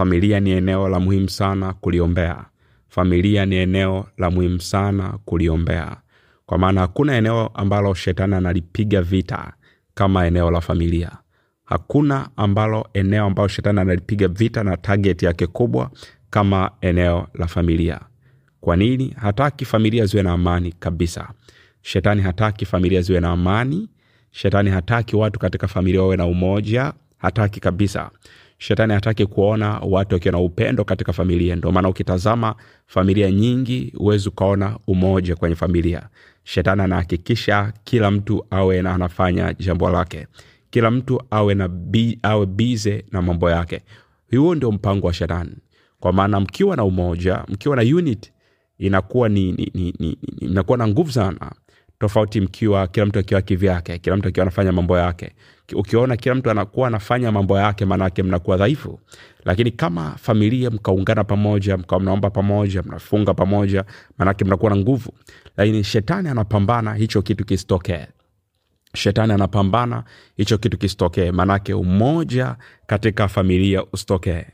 familia ni eneo la muhimu sana kuliombea. Familia ni eneo la muhimu sana kuliombea. Kwa maana hakuna eneo ambalo shetani analipiga vita kama eneo la familia. Hakuna ambalo eneo ambalo shetani analipiga vita na tageti yake kubwa kama eneo la familia. Kwa nini? Hataki familia ziwe na amani kabisa. Shetani hataki familia ziwe na amani. Shetani hataki watu katika familia wawe na umoja. Hataki kabisa shetani hataki kuona watu wakiwa na upendo katika familia. Ndio maana ukitazama familia nyingi huwezi ukaona umoja kwenye familia. Shetani anahakikisha kila mtu awe na anafanya jambo lake. Kila mtu awe na bi, awe bize na mambo yake. Huo ndio mpango wa shetani. Kwa maana mkiwa na umoja mkiwa na unit inakuwa ni, ni, ni, ni, inakuwa na nguvu sana tofauti mkiwa kila mtu akiwa kivyake kila mtu akiwa anafanya mambo yake. Ukiona kila mtu anakuwa anafanya mambo yake maanake mnakuwa dhaifu. Lakini kama familia mkaungana pamoja mkawa mnaomba pamoja mnafunga pamoja maanake mnakuwa na nguvu. Lakini shetani anapambana hicho kitu kisitokee. Shetani anapambana hicho kitu kisitokee. Maanake umoja katika familia usitokee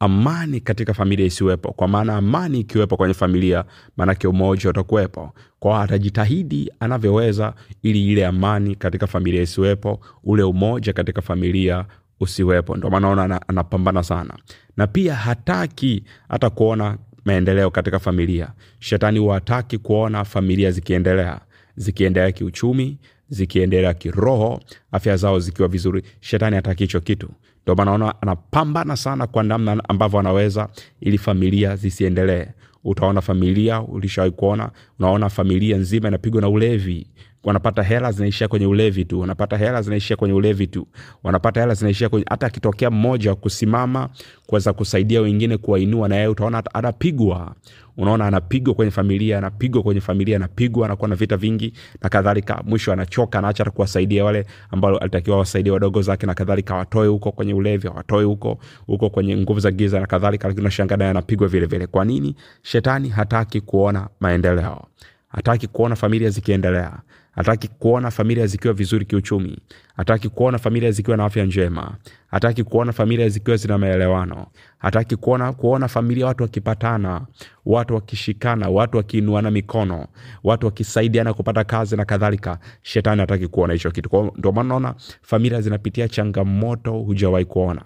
amani katika familia isiwepo. Kwa maana amani ikiwepo kwenye familia maanake umoja utakuwepo. Kwao atajitahidi anavyoweza ili ile amani katika familia isiwepo ule umoja katika familia usiwepo. Ndio maana anapambana sana. Na pia hataki hata kuona maendeleo katika familia. Shetani huwa hataki kuona familia zikiendelea zikiendelea kiuchumi zikiendelea kiroho afya zao zikiwa vizuri shetani hataki hicho kitu. Ndio maana anapambana sana kwa namna ambavyo anaweza ili familia zisiendelee. Utaona familia ulishawahi kuona unaona familia nzima inapigwa na ulevi wanapata hela zinaishia kwenye ulevi tu wanapata hela zinaishia kwenye ulevi tu wanapata hela zinaishia kwenye hata akitokea mmoja kusimama kuweza kusaidia wengine kuwainua na yeye utaona anapigwa. Unaona anapigwa kwenye familia anapigwa kwenye familia anapigwa anakuwa na vita vingi na kadhalika. Mwisho anachoka anaacha kuwasaidia wale ambao alitakiwa wasaidie wadogo zake na kadhalika. Watoe huko kwenye ulevi watoe huko huko kwenye nguvu za giza na kadhalika lakini unashangaa naye anapigwa vile. Kwa nini? Shetani hataki kuona maendeleo. Hataki kuona familia zikiendelea hataki kuona familia zikiwa vizuri kiuchumi. Hataki kuona familia zikiwa na afya njema. Hataki kuona familia zikiwa zina maelewano. Hataki kuona, kuona familia watu wakipatana watu wakishikana watu wakiinuana mikono watu wakisaidiana kupata kazi na kadhalika. Shetani hataki kuona hicho kitu. Ndio maana naona familia zinapitia changamoto hujawahi kuona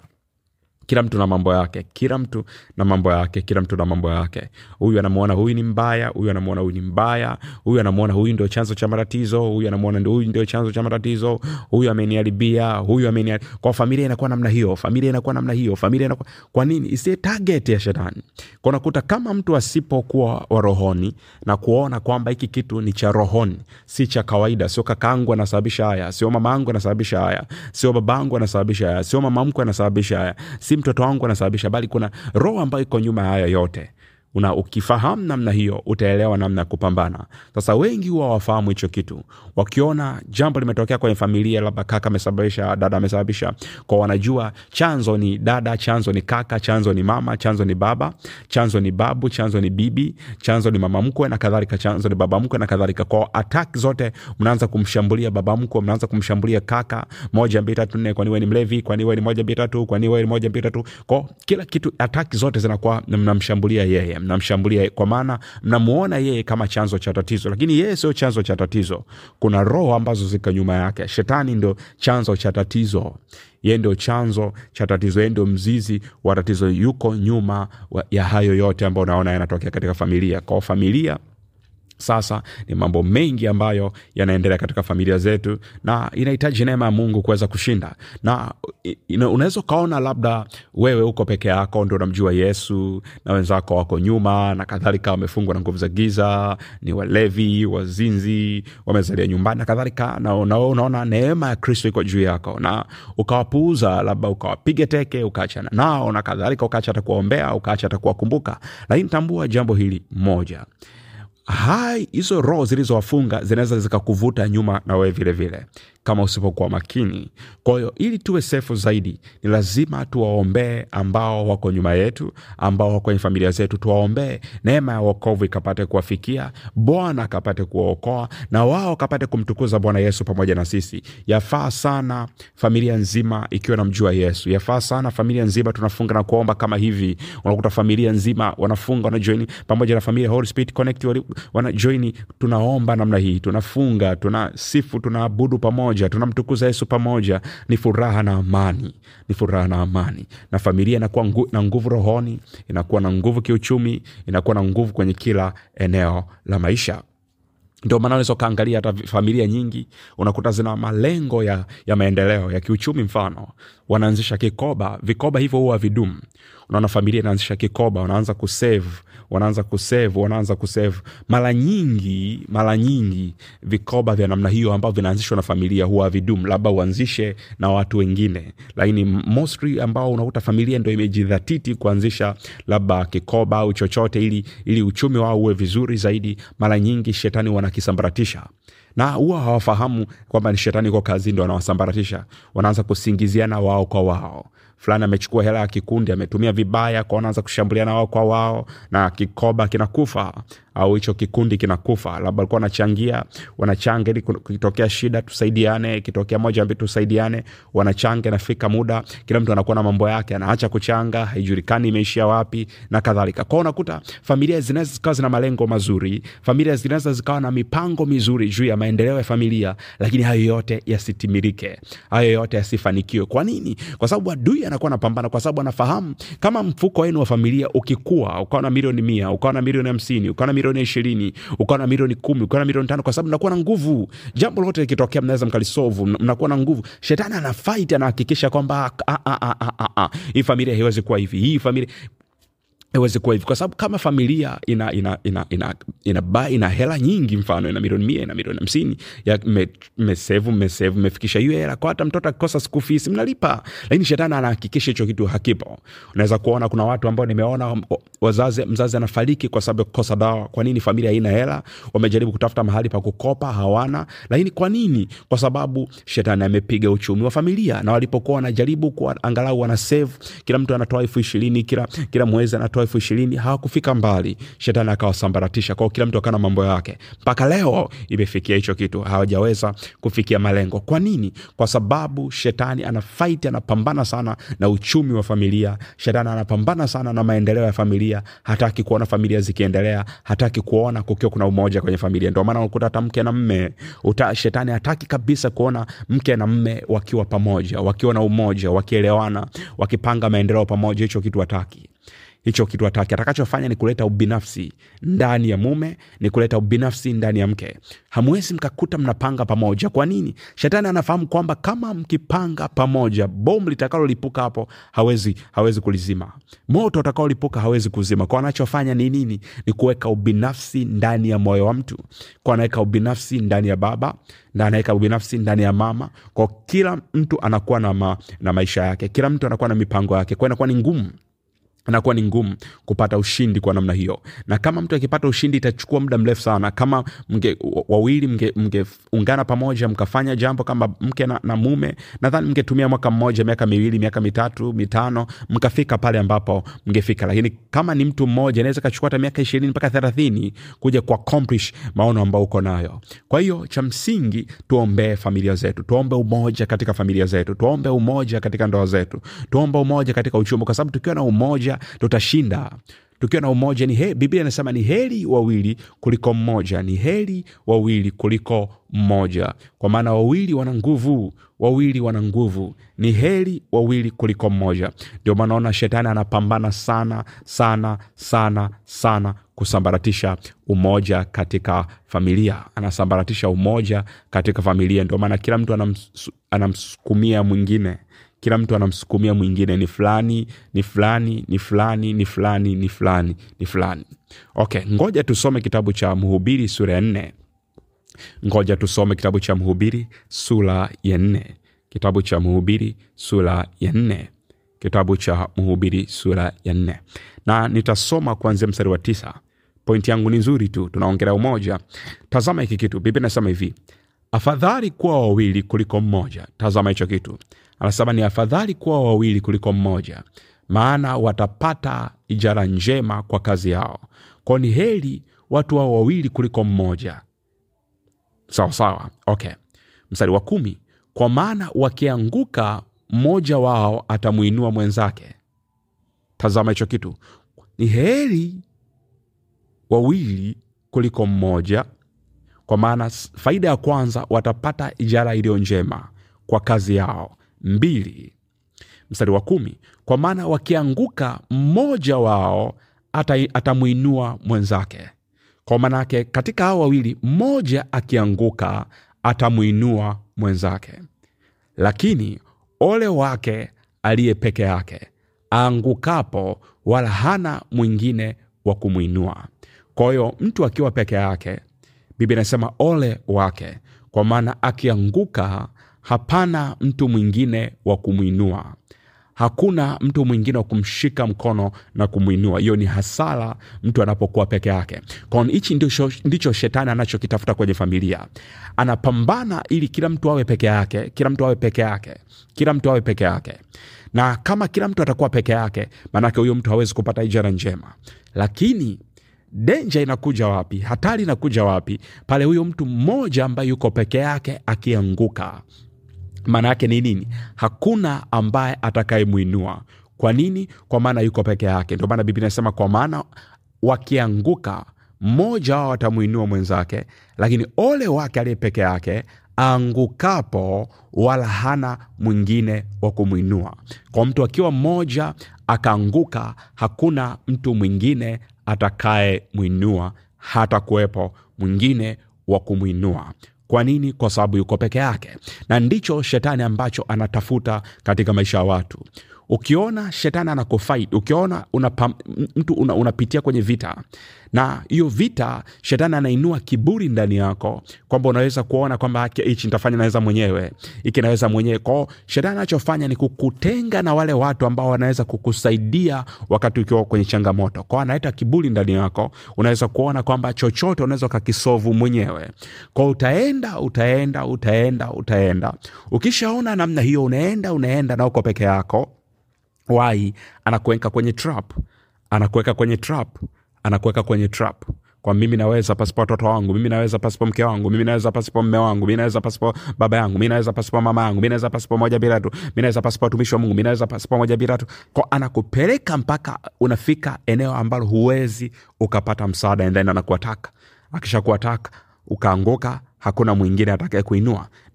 kila mtu na mambo yake. Kila mtu na mambo yake. Kila mtu na mambo yake. Huyu anamwona huyu ni mbaya huyu anamwona huyu ni mbaya huyu anamwona huyu ndio chanzo cha matatizo huyu anamwona huyu ndio chanzo cha matatizo huyu ameniharibia huyu ameni kwa familia inakuwa namna hiyo familia inakuwa namna hiyo familia inakuwa kwa nini? Isiye target ya shetani. Kwa nakuta kama mtu asipokuwa wa rohoni na kuona kwamba hiki kitu ni cha rohoni si cha kawaida sio kakaangu anasababisha haya sio mamaangu anasababisha haya sio babangu anasababisha haya sio mama anasababisha haya si mtoto wangu anasababisha bali kuna roho ambayo iko nyuma ya haya yote una ukifahamu namna hiyo utaelewa namna ya kupambana. Sasa wengi huwa wafahamu hicho kitu. Wakiona jambo limetokea kwenye familia labda kaka amesababisha dada amesababisha kwa wanajua chanzo ni dada chanzo ni kaka chanzo ni mama chanzo ni baba chanzo ni babu chanzo ni bibi chanzo ni mama mkwe na kadhalika chanzo ni baba mkwe na kadhalika. Kwa attack zote mnaanza kumshambulia baba mkwe mnaanza kumshambulia kaka moja mbili tatu nne kwani wewe ni mlevi kwani wewe ni moja mbili tatu kwani wewe ni moja mbili tatu. Kwa kila kitu attack zote zinakuwa mnamshambulia yeye mnamshambulia kwa maana mnamuona yeye kama chanzo cha tatizo. Lakini yeye sio chanzo cha tatizo. Kuna roho ambazo ziko nyuma yake. Shetani ndo chanzo cha tatizo. Yeye ndio chanzo cha tatizo. Yeye ndio mzizi wa tatizo. Yuko nyuma ya hayo yote ambayo unaona yanatokea katika familia. Kwa familia sasa ni mambo mengi ambayo yanaendelea katika familia zetu na inahitaji neema ya mungu kuweza kushinda. Na unaweza ukaona labda wewe uko peke yako ndio unamjua yesu na wenzako wako nyuma na kadhalika wamefungwa na nguvu za giza ni walevi wazinzi wamezalia nyumbani na kadhalika na unaona neema ya kristo iko juu yako na ukawapuuza labda ukawapiga teke ukaachana nao na kadhalika ukaacha hata kuwaombea ukaacha hata kuwakumbuka. Lakini tambua jambo hili moja hai hizo roho zilizowafunga zinaweza zikakuvuta nyuma na wewe vile vile kama usipokuwa makini. Kwa hiyo ili tuwe sefu zaidi ni lazima tuwaombee ambao wako nyuma yetu ambao wako kwenye familia zetu tuwaombee neema ya wokovu ikapate kuwafikia bwana akapate kuwaokoa na wao akapate kumtukuza bwana yesu pamoja na sisi. Yafaa sana familia nzima ikiwa namjua yesu. Yafaa sana familia nzima tunafunga na kuomba kama hivi. Unakuta familia nzima wanafunga wanajoini pamoja na familia Holy Spirit Connect wanajoini tunaomba namna hii tunafunga tunasifu tunaabudu pamoja tunamtukuza yesu pamoja. Ni furaha na amani ni furaha na amani. Na familia inakuwa ngu, na nguvu rohoni inakuwa na nguvu kiuchumi inakuwa na nguvu kwenye kila eneo la maisha. Ndio maana unaweza ukaangalia hata familia nyingi unakuta zina malengo ya, ya maendeleo ya kiuchumi mfano. Wanaanzisha kikoba vikoba hivyo huwa vidumu unaona familia inaanzisha kikoba wanaanza kusave wanaanza kusave wanaanza kusave mara nyingi mara nyingi vikoba vya namna hiyo ambavyo vinaanzishwa na familia huwa vidumu labda uanzishe na watu wengine. Lakini mostly ambao unakuta familia ndo imejidhatiti kuanzisha labda kikoba au chochote ili, ili uchumi wao uwe vizuri zaidi mara nyingi shetani wanakisambaratisha. Na huwa hawafahamu kwamba ni shetani iko kazi ndo wanawasambaratisha wanaanza kusingiziana wao kwa wao fulani amechukua hela ya kikundi ametumia vibaya kwa wanaanza kushambuliana wao kwa wao na kikoba kinakufa au hicho kikundi kinakufa. Labda walikuwa wanachangia wanachanga ili kitokea shida tusaidiane ikitokea moja mbili tusaidiane wanachanga inafika muda kila mtu anakuwa na mambo yake anaacha kuchanga haijulikani imeishia wapi na kadhalika. Kwao unakuta familia zinaweza zikawa zina malengo mazuri familia zinaweza zikawa na mipango mizuri juu ya maendeleo ya familia lakini hayo yote yasitimilike hayo yote yasifanikiwe. Kwa nini? Kwa sababu adui anakuwa anapambana kwa sababu anafahamu kama mfuko wenu wa familia ukikua ukawa na milioni mia ukawa na milioni hamsini ukawa na milioni ishirini ukawa na milioni kumi ukawa na milioni tano kwa sababu mnakuwa na nguvu. Jambo lote likitokea mnaweza mkalisovu mnakuwa na nguvu. Shetani ana fight anahakikisha kwamba "Ah, ah, ah, hii familia haiwezi kuwa hivi hii familia iweze kuwa hivi kwa sababu kama familia ina ina ina ina ina, ba, ina hela nyingi mfano ina milioni mia ina milioni hamsini ya me mmesevu mmesevu mmefikisha hiyo hela kwa hata mtoto akikosa siku fisi mnalipa. Lakini shetani anahakikisha hicho kitu hakipo. Unaweza kuona kuna watu ambao nimeona wazazi mzazi anafariki kwa sababu ya kukosa dawa. Kwa nini familia haina hela? Wamejaribu kutafuta mahali pa kukopa hawana. Lakini kwa nini? Kwa sababu shetani amepiga uchumi wa familia. Na walipokuwa wanajaribu angalau wanasevu kila mtu anatoa elfu ishirini kila, kila mwezi anatoa elfu ishirini hawakufika mbali. Shetani akawasambaratisha. Kwao kila mtu akawa na mambo yake. Mpaka leo imefikia hicho kitu. Hawajaweza kufikia malengo. Kwa nini? Kwa sababu shetani ana fight anapambana sana na uchumi wa familia. Shetani anapambana sana na maendeleo ya familia. Hataki kuona familia zikiendelea. Hataki kuona kukiwa kuna umoja kwenye familia. Ndio maana unakuta hata mke na mme uta, shetani hataki kabisa kuona mke na mme wakiwa pamoja wakiwa na umoja wakielewana wakipanga maendeleo pamoja. Hicho kitu hataki hicho kitu hataki. Atakachofanya ni kuleta ubinafsi ndani ya mume ni kuleta ubinafsi ndani ya mke. Hamwezi mkakuta mnapanga pamoja. Kwa nini? Shetani anafahamu kwamba kama mkipanga pamoja bomu litakalolipuka hapo hawezi hawezi kulizima. Moto utakaolipuka hawezi kuzima. Kwa anachofanya ni nini? Ni kuweka ubinafsi ndani ya moyo wa mtu. Kwa anaweka ubinafsi ndani ya baba na anaweka ubinafsi ndani ya mama. Kwa kila mtu anakuwa na, ma, na maisha yake. Kila mtu anakuwa na mipango yake. Kwa inakuwa ni ngumu inakuwa ni ngumu kupata ushindi kwa namna hiyo. Na kama mtu akipata ushindi itachukua muda mrefu sana. Kama mge, wawili mngeungana mge pamoja mkafanya jambo kama mke na, na mume nadhani mngetumia mwaka mmoja miaka miwili miaka mitatu mitano mkafika pale ambapo mngefika. Lakini kama ni mtu mmoja inaweza kachukua hata miaka ishirini mpaka thelathini kuja ku maono ambao uko nayo. Kwa hiyo cha msingi tuombee familia zetu. Tuombe umoja katika familia zetu. Tuombe umoja katika ndoa zetu. Tuombe umoja katika uchumi. Kwa sababu tukiwa na umoja tutashinda tukiwa na umoja ni biblia inasema ni heri wawili kuliko mmoja ni heri wawili kuliko mmoja. Kwa maana wawili wana nguvu wawili wana nguvu ni heri wawili kuliko mmoja. Ndio maana shetani anapambana sana sana sana sana kusambaratisha umoja katika familia. Anasambaratisha umoja katika familia. Ndio maana kila mtu anamsukumia mwingine kila mtu anamsukumia mwingine ni fulani ni fulani ni fulani ni fulani ni fulani ni fulani. Okay ngoja tusome kitabu cha mhubiri sura ya nne. Ngoja tusome kitabu cha mhubiri sura ya nne. Kitabu cha mhubiri sura ya nne. Kitabu cha mhubiri sura ya nne. Na nitasoma kuanzia mstari wa tisa. Pointi yangu ni nzuri tu tunaongelea umoja. Tazama hiki kitu biblia inasema hivi afadhali kuwa wawili kuliko mmoja. Tazama hicho kitu. Anasema ni afadhali kuwa wawili kuliko mmoja maana watapata ijara njema kwa kazi yao. Kwao ni heri watu wao wawili kuliko mmoja. Sawasawa ok mstari wa kumi. Kwa maana wakianguka mmoja wao atamwinua mwenzake. Tazama hicho kitu. Ni heri wawili kuliko mmoja kwa maana faida ya kwanza watapata ijara iliyo njema kwa kazi yao. Mbili mstari wa kumi kwa maana wakianguka mmoja wao ata- atamwinua mwenzake. Kwa maanake katika hao wawili mmoja akianguka atamwinua mwenzake. Lakini ole wake aliye peke yake aangukapo wala hana mwingine wa kumwinua. Kwa hiyo mtu akiwa peke yake biblia inasema ole wake kwa maana akianguka hapana mtu mwingine wa kumwinua. Hakuna mtu mwingine wa kumshika mkono na kumwinua. Hiyo ni hasara mtu anapokuwa peke yake. Hichi ndicho, ndicho shetani anachokitafuta kwenye familia. Anapambana ili kila mtu awe peke yake kila mtu awe peke yake kila mtu awe peke yake. Na kama kila mtu atakuwa peke yake maanake huyo mtu hawezi kupata ijara njema. Lakini denja inakuja wapi? Hatari inakuja wapi? Pale huyo mtu mmoja ambaye yuko peke yake akianguka. Maana yake ni nini? Hakuna ambaye atakayemwinua. Kwa nini? Kwa maana yuko peke yake. Ndio maana biblia inasema kwa maana wakianguka mmoja wao atamwinua mwenzake lakini ole wake aliye peke yake aangukapo, wala hana mwingine wa kumwinua. Kwa mtu akiwa mmoja akaanguka hakuna mtu mwingine atakaye mwinua hata kuwepo mwingine wa kumwinua. Kwa nini? Kwa sababu yuko peke yake. Na ndicho shetani ambacho anatafuta katika maisha ya watu ukiona shetani anakofight, ukiona una, unapitia kwenye vita na hiyo vita shetani anainua kiburi ndani yako kwamba unaweza kuona kwamba hichi nitafanya naweza mwenyewe hiki naweza mwenyewe. Kwao shetani anachofanya ni kukutenga na wale watu ambao wanaweza kukusaidia wakati ukiwa kwenye changamoto. Kwao analeta kiburi ndani yako unaweza kuona kwamba chochote unaweza ukakisovu mwenyewe. Kwao utaenda utaenda utaenda utaenda. Ukishaona namna hiyo unaenda unaenda na uko peke yako wai anakuweka kwenye trap anakuweka kwenye trap anakuweka kwenye trap. Kwa mimi naweza pasipo watoto wangu mimi naweza pasipo mke wangu mimi naweza pasipo mme wangu mi naweza pasipo baba yangu mi naweza pasipo mama yangu mi naweza pasipo moja bila tu mi naweza pasipo watumishi wa mungu mi naweza pasipo moja bila tu. Kwa anakupeleka mpaka unafika eneo ambalo huwezi ukapata msaada and then anakuataka. Akisha ukaanguka hakuna mwingine atakaye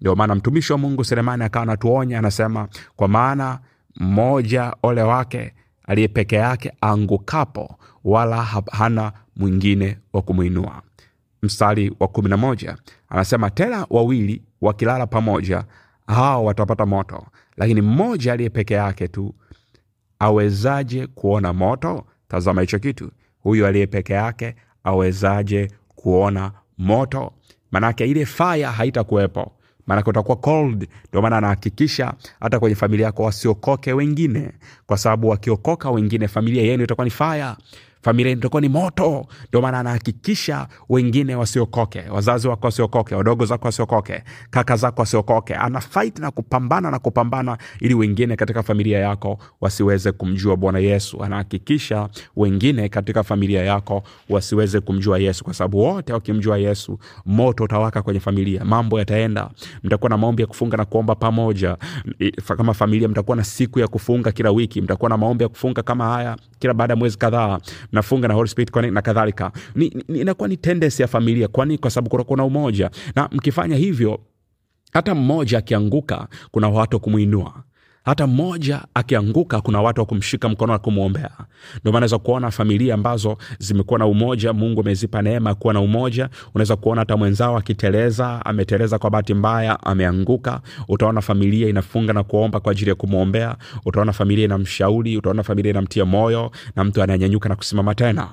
ndio maana mtumishi wa mungu selemani akawa anatuonya anasema kwa maana mmoja ole wake aliye peke yake angukapo wala hana mwingine wa kumwinua. Mstari wa kumi na moja anasema tena wawili wakilala pamoja hao watapata moto. Lakini mmoja aliye peke yake tu awezaje kuona moto? Tazama hicho kitu. Huyu aliye peke yake awezaje kuona moto? Manake ile faya haitakuwepo maanake utakuwa cold ndio maana anahakikisha hata kwenye familia yako wasiokoke wengine. Kwa sababu wakiokoka wengine familia yenu itakuwa ni faya familia itakuwa ni moto. Ndio maana anahakikisha wengine wasiokoke wazazi wako wasiokoke wadogo zako wasiokoke kaka zako wasiokoke. Ana fight na kupambana na kupambana ili wengine katika familia yako wasiweze kumjua bwana yesu. Anahakikisha wengine katika familia yako wasiweze kumjua yesu kwa sababu wote wakimjua yesu moto utawaka kwenye familia mambo yataenda. Mtakuwa na maombi ya kufunga na kuomba pamoja. Kama familia mtakuwa na siku ya kufunga kila wiki mtakuwa na maombi ya kufunga kama haya kila baada ya mwezi kadhaa mnafunga na Holy Spirit Connect na kadhalika. Inakuwa ni tendency ya familia. Kwani kwa sababu kutakuwa na umoja. Na mkifanya hivyo hata mmoja akianguka kuna watu wa kumwinua hata mmoja akianguka kuna watu wa kumshika mkono na kumwombea. Ndio maana unaweza kuona familia ambazo zimekuwa na umoja mungu amezipa neema kuwa na umoja. Unaweza kuona hata mwenzao akiteleza ameteleza kwa bahati mbaya ameanguka. Utaona familia inafunga na kuomba kwa ajili ya kumwombea. Utaona familia inamshauri utaona familia inamtia moyo na mtu ananyanyuka na kusimama tena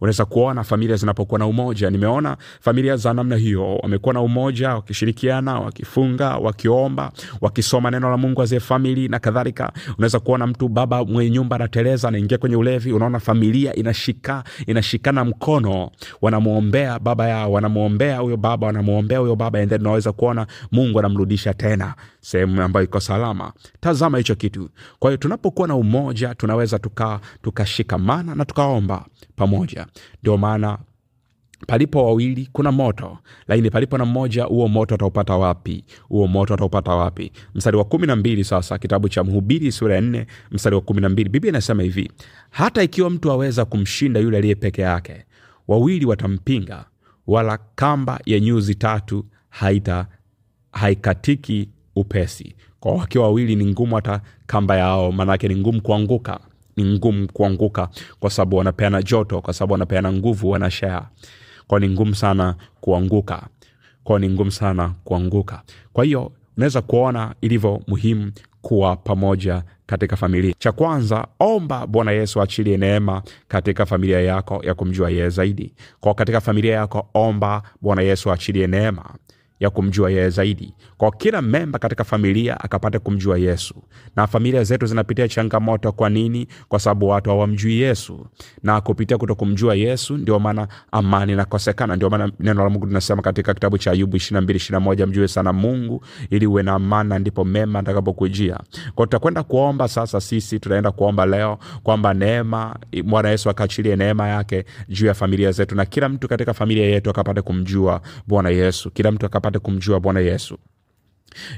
unaweza kuona familia zinapokuwa na umoja. Nimeona familia za namna hiyo. Wamekuwa na umoja wakishirikiana wakifunga wakiomba wakisoma neno la mungu azie famili na kadhalika. Unaweza kuona mtu baba mwenye nyumba anateleza anaingia kwenye ulevi. Unaona familia inashika inashikana mkono. Wanamwombea baba yao wanamwombea huyo baba wanamwombea huyo baba. And then unaweza kuona mungu anamrudisha tena sehemu ambayo iko salama. Tazama hicho kitu. Kwa hiyo tunapokuwa na umoja tunaweza tukashikamana tuka na tukaomba pamoja. Ndio maana palipo wawili kuna moto lakini palipo na mmoja huo moto ataupata wapi? Huo moto ataupata wapi? Mstari wa kumi na mbili sasa kitabu cha mhubiri sura ya nne mstari wa kumi na mbili. Biblia inasema hivi hata ikiwa mtu aweza kumshinda yule aliye peke yake wawili watampinga wala kamba ya nyuzi tatu haita haikatiki upesi. Kwa wakiwa wawili ni ngumu hata kamba yao maanake ni ngumu kuanguka ni ngumu kuanguka kwa sababu wanapeana joto kwa sababu wanapeana nguvu wanashea kwao, ni ngumu sana kuanguka. Kwa ni ngumu sana kuanguka. Kwa hiyo unaweza kuona ilivyo muhimu kuwa pamoja katika familia. Cha kwanza omba bwana yesu achilie neema katika familia yako ya kumjua yeye zaidi. Kwa katika familia yako omba bwana yesu achilie neema ya kumjua yeye zaidi. Kwa kila memba katika familia akapate kumjua yesu. Na familia zetu zinapitia changamoto kwa nini? Kwa sababu watu hawamjui yesu. Na kupitia kuto kumjua yesu ndio maana amani inakosekana. Ndio maana neno la mungu linasema katika kitabu cha ayubu 22 mjue sana mungu ili uwe na amani ndipo mema atakapokujia kwa tutakwenda kuomba sasa sisi tutaenda kuomba leo kwamba neema bwana yesu akaachilie neema yake juu ya familia zetu na kila mtu katika familia yetu akapate kumjua bwana yesu. Kila mtu akapate kumjua bwana yesu.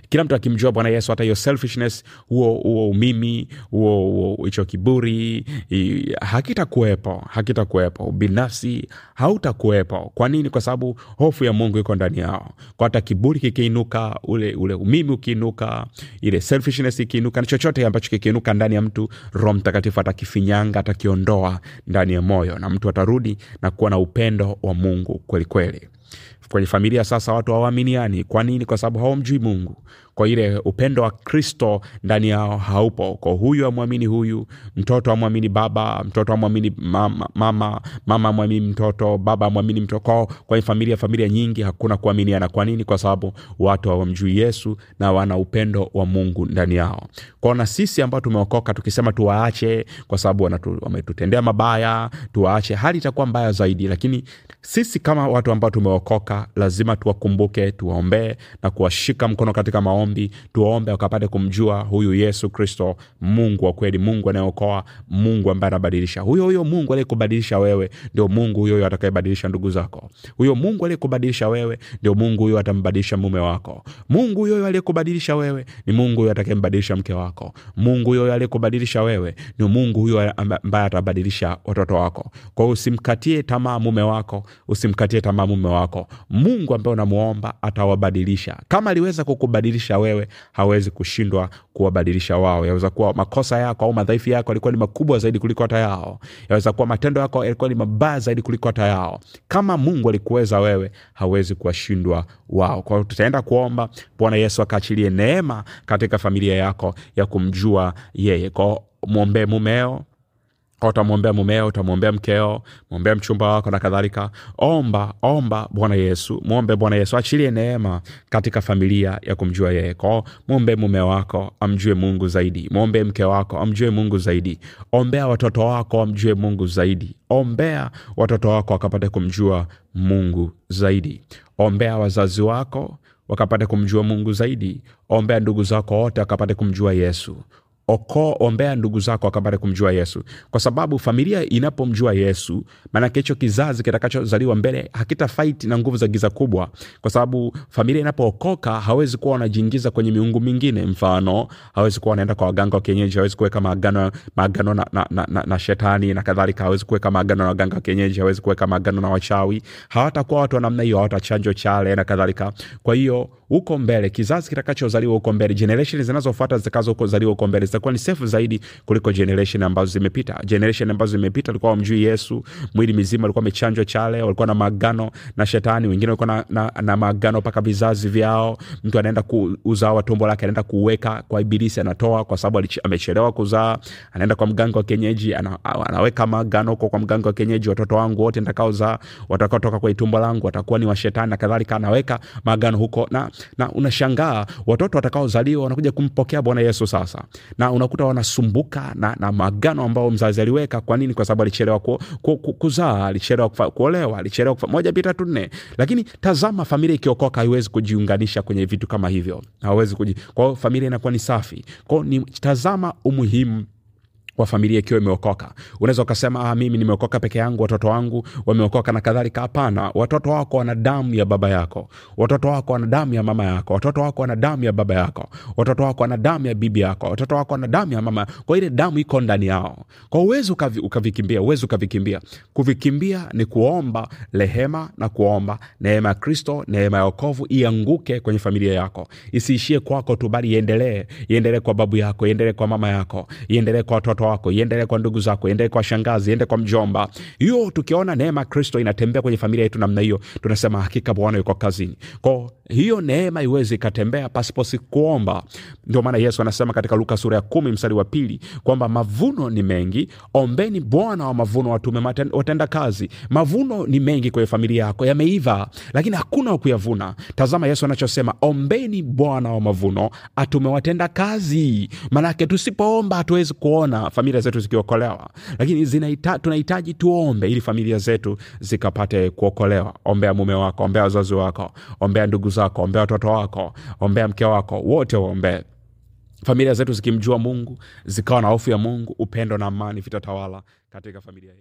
Kila mtu akimjua bwana yesu hata hiyo selfishness huo huo umimi huo hicho kiburi hakitakuwepo hakitakuwepo. Ubinafsi hautakuwepo. Kwa nini? Kwa sababu hofu ya mungu iko ndani yao. Kwa hata kiburi kikiinuka ule ule umimi ukiinuka ile selfishness ikiinuka na chochote ambacho kikiinuka ndani ya mtu roho mtakatifu atakifinyanga atakiondoa ndani ya moyo na mtu atarudi na kuwa na upendo wa mungu kwelikweli kweli kwenye familia sasa watu hawaaminiani kwa nini? Kwa sababu hawamjui mungu kwa ile upendo wa kristo ndani yao haupo. Kwa huyu amwamini huyu mtoto amwamini baba mtoto amwamini mama mama amwamini mtoto baba amwamini mtoto. Kwenye familia familia nyingi hakuna kuaminiana. Kwa nini? Kwa sababu watu hawamjui yesu na wana upendo wa mungu ndani yao. Kwao na sisi ambao tumeokoka tukisema tuwaache kwa sababu wametutendea mabaya tuwaache hali itakuwa mbaya zaidi. Lakini sisi kama watu ambao tumeokoka lazima tuwakumbuke tuwaombee na kuwashika mkono katika maombi tuwaombe wakapate kumjua huyu yesu kristo mungu wa kweli mungu anayeokoa mungu ambaye anabadilisha. Huyo huyo mungu aliyekubadilisha wewe ndio mungu huyo huyo atakayebadilisha ndugu zako. Huyo mungu aliyekubadilisha wewe ndio mungu huyo atambadilisha mume wako. Mungu huyo huyo aliyekubadilisha wewe ni mungu huyo atakayembadilisha mke wako. Mungu huyo huyo aliyekubadilisha wewe ni mungu huyo ambaye atabadilisha watoto wako. Kwa hiyo usimkatie tamaa mume wako usimkatie tamaa mume wako. Mungu ambaye unamuomba atawabadilisha. Kama aliweza kukubadilisha wewe hawezi kushindwa kuwabadilisha wao. Yaweza kuwa makosa yako au madhaifu yako yalikuwa ni makubwa zaidi kuliko hata yao. Yaweza kuwa matendo yako yalikuwa ni mabaya zaidi kuliko hata yao. Kama mungu alikuweza wewe hawezi kuwashindwa wao. Kwa hiyo tutaenda kuomba bwana yesu akaachilie neema katika familia yako ya kumjua yeye. Kwao mwombee mumeo utamwombea mumeo utamwombea mkeo mwombea mchumba wako na kadhalika. Omba omba bwana yesu mwombe bwana yesu achilie neema katika familia ya kumjua yeye. Kwao mwombe mume wako amjue mungu zaidi. Mwombe mke wako amjue mungu zaidi. Ombea watoto wako amjue mungu zaidi. Ombea watoto wako wakapate kumjua mungu zaidi. Ombea wazazi wako wakapate kumjua mungu zaidi. Ombea ndugu zako wote wakapate kumjua yesu oko ombea ndugu zako akapate kumjua yesu. Kwa sababu familia inapomjua yesu maanake hicho kizazi kitakachozaliwa mbele hakita fight na nguvu za giza kubwa. Kwa sababu familia inapookoka hawezi kuwa wanajiingiza kwenye miungu mingine. Mfano hawezi kuwa wanaenda kwa waganga wa kienyeji hawezi kuweka maagano na, na, na, na, na shetani na kadhalika hawezi kuweka maagano na waganga wa kienyeji hawezi kuweka maagano na wachawi. Hawatakuwa watu wa namna hiyo hawatachanjwa chale na kadhalika. Kwa hiyo huko mbele. Kizazi kitakachozaliwa huko mbele generation zinazofuata zitakazozaliwa huko mbele zitakuwa ni safe zaidi kuliko generation ambazo zimepita. Generation ambazo zimepita walikuwa wamjui yesu mwili mizima walikuwa wamechanjwa chale walikuwa na maagano na shetani wengine walikuwa na, na, na maagano mpaka vizazi vyao. Mtu anaenda kuzaa tumbo lake anaenda kuweka kwa ibilisi anatoa kwa sababu amechelewa kuzaa. Anaenda kwa mganga wa kienyeji ana, anaweka maagano kwa mganga wa kienyeji watoto wangu wote nitakaozaa watakaotoka kwa tumbo langu watakuwa ni washetani na kadhalika. Anaweka maagano huko na, na unashangaa watoto watakaozaliwa wanakuja kumpokea bwana yesu sasa. Na unakuta wanasumbuka na, na maagano ambao mzazi aliweka. Kwa nini? Kwa sababu alichelewa ku, ku, ku, kuzaa alichelewa kuolewa alichelewa moja mbili tatu nne. Lakini tazama familia ikiokoka haiwezi kujiunganisha kwenye vitu kama hivyo. Hawezi kuji kwao familia inakuwa ni safi. Kwao ni tazama umuhimu wa familia ikiwa imeokoka. Unaweza ukasema ah, mimi nimeokoka peke yangu watoto wangu wameokoka na kadhalika. Hapana watoto wako wana damu ya baba yako. Watoto wako wana damu ya mama yako. Watoto wako wana damu ya baba yako. Watoto wako wana damu ya bibi yako. Watoto wako wana damu ya mama. Kwa ile damu iko ndani yao. Kwa uwezi ukavi, ukavikimbia uwezi ukavikimbia. Kuvikimbia ni kuomba rehema na kuomba neema ya kristo neema ya okovu ianguke kwenye familia yako. Isiishie kwako tu bali iendelee. Iendelee kwa babu yako iendelee kwa mama yako iendelee kwa watoto wako iendelee kwa ndugu zako iendelee kwa shangazi iende kwa mjomba. Hiyo tukiona neema kristo inatembea kwenye familia yetu namna hiyo tunasema hakika bwana yuko kazini. Kwao hiyo neema iwezi ikatembea pasiposi kuomba. Ndio maana yesu anasema katika luka sura ya kumi mstari wa pili kwamba mavuno ni mengi. Ombeni bwana wa mavuno watume watenda kazi. Mavuno ni mengi kwenye familia yako yameiva lakini hakuna wa tazama yesu anachosema ombeni bwana wa mavuno atume watenda kazi. Manake tusipoomba hatuwezi kuona familia zetu zikiokolewa. Lakini zinaita, tunahitaji tuombe ili familia zetu zikapate kuokolewa. Ombea mume wako ombea wazazi wako ombea ndugu zako ombea watoto wako ombea mke wako wote waombee familia zetu zikimjua mungu zikawa na hofu ya mungu upendo na amani vitatawala katika familia yetu